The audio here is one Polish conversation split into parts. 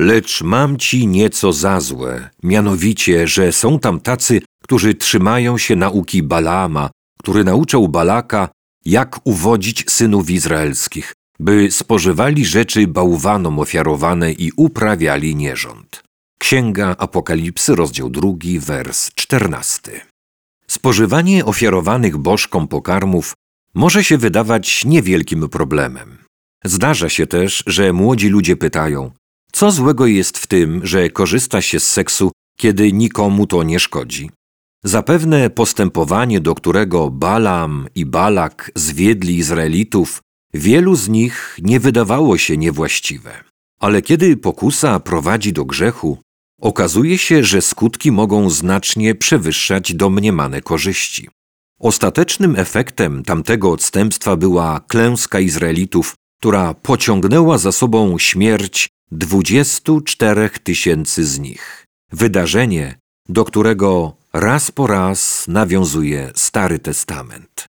Lecz mam ci nieco za złe, mianowicie, że są tam tacy, którzy trzymają się nauki Balaama, który nauczał Balaka, jak uwodzić synów izraelskich, by spożywali rzeczy bałwanom ofiarowane i uprawiali nierząd. Księga Apokalipsy, rozdział drugi, wers czternasty. Spożywanie ofiarowanych bożkom pokarmów może się wydawać niewielkim problemem. Zdarza się też, że młodzi ludzie pytają, co złego jest w tym, że korzysta się z seksu, kiedy nikomu to nie szkodzi? Zapewne postępowanie, do którego Balam i Balak zwiedli Izraelitów, wielu z nich nie wydawało się niewłaściwe. Ale kiedy pokusa prowadzi do grzechu, okazuje się, że skutki mogą znacznie przewyższać domniemane korzyści. Ostatecznym efektem tamtego odstępstwa była klęska Izraelitów, która pociągnęła za sobą śmierć 24 tysięcy z nich. Wydarzenie, do którego raz po raz nawiązuje Stary Testament.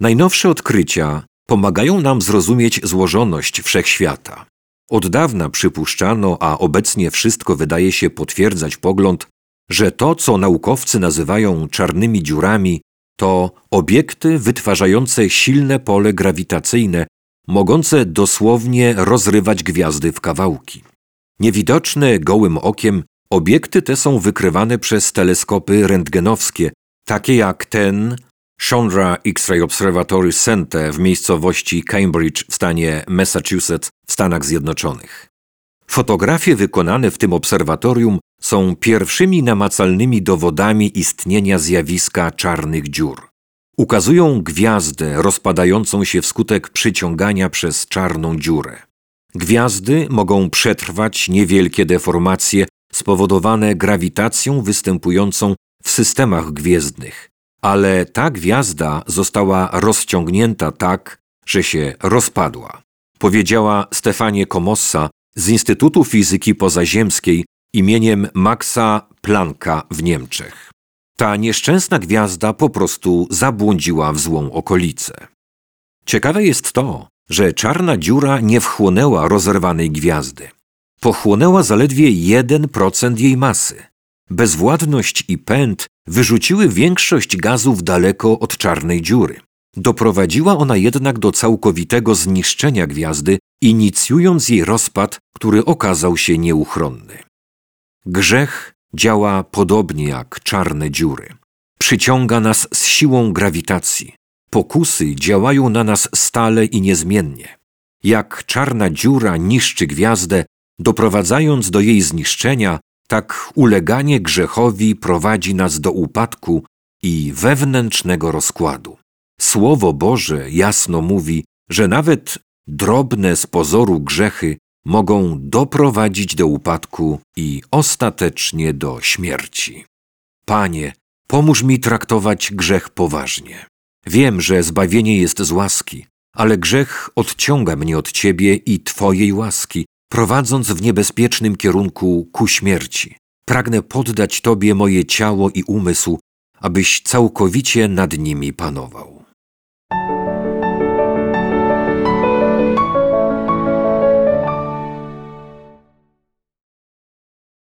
Najnowsze odkrycia pomagają nam zrozumieć złożoność wszechświata. Od dawna przypuszczano, a obecnie wszystko wydaje się potwierdzać pogląd, że to, co naukowcy nazywają czarnymi dziurami, to obiekty wytwarzające silne pole grawitacyjne, mogące dosłownie rozrywać gwiazdy w kawałki. Niewidoczne gołym okiem, obiekty te są wykrywane przez teleskopy rentgenowskie, takie jak ten Chandra X-ray Observatory Center w miejscowości Cambridge w stanie Massachusetts w Stanach Zjednoczonych. Fotografie wykonane w tym obserwatorium są pierwszymi namacalnymi dowodami istnienia zjawiska czarnych dziur. Ukazują gwiazdę rozpadającą się wskutek przyciągania przez czarną dziurę. Gwiazdy mogą przetrwać niewielkie deformacje spowodowane grawitacją występującą w systemach gwiezdnych, ale ta gwiazda została rozciągnięta tak, że się rozpadła. Powiedziała Stefanie Komossa z Instytutu Fizyki Pozaziemskiej imieniem Maxa Plancka w Niemczech. Ta nieszczęsna gwiazda po prostu zabłądziła w złą okolicę. Ciekawe jest to, że czarna dziura nie wchłonęła rozerwanej gwiazdy. Pochłonęła zaledwie 1% jej masy. Bezwładność i pęd wyrzuciły większość gazów daleko od czarnej dziury. Doprowadziła ona jednak do całkowitego zniszczenia gwiazdy, inicjując jej rozpad, który okazał się nieuchronny. Grzech działa podobnie jak czarne dziury. Przyciąga nas z siłą grawitacji. Pokusy działają na nas stale i niezmiennie. Jak czarna dziura niszczy gwiazdę, doprowadzając do jej zniszczenia, tak uleganie grzechowi prowadzi nas do upadku i wewnętrznego rozkładu. Słowo Boże jasno mówi, że nawet drobne z pozoru grzechy mogą doprowadzić do upadku i ostatecznie do śmierci. Panie, pomóż mi traktować grzech poważnie. Wiem, że zbawienie jest z łaski, ale grzech odciąga mnie od Ciebie i Twojej łaski, prowadząc w niebezpiecznym kierunku ku śmierci. Pragnę poddać Tobie moje ciało i umysł, abyś całkowicie nad nimi panował.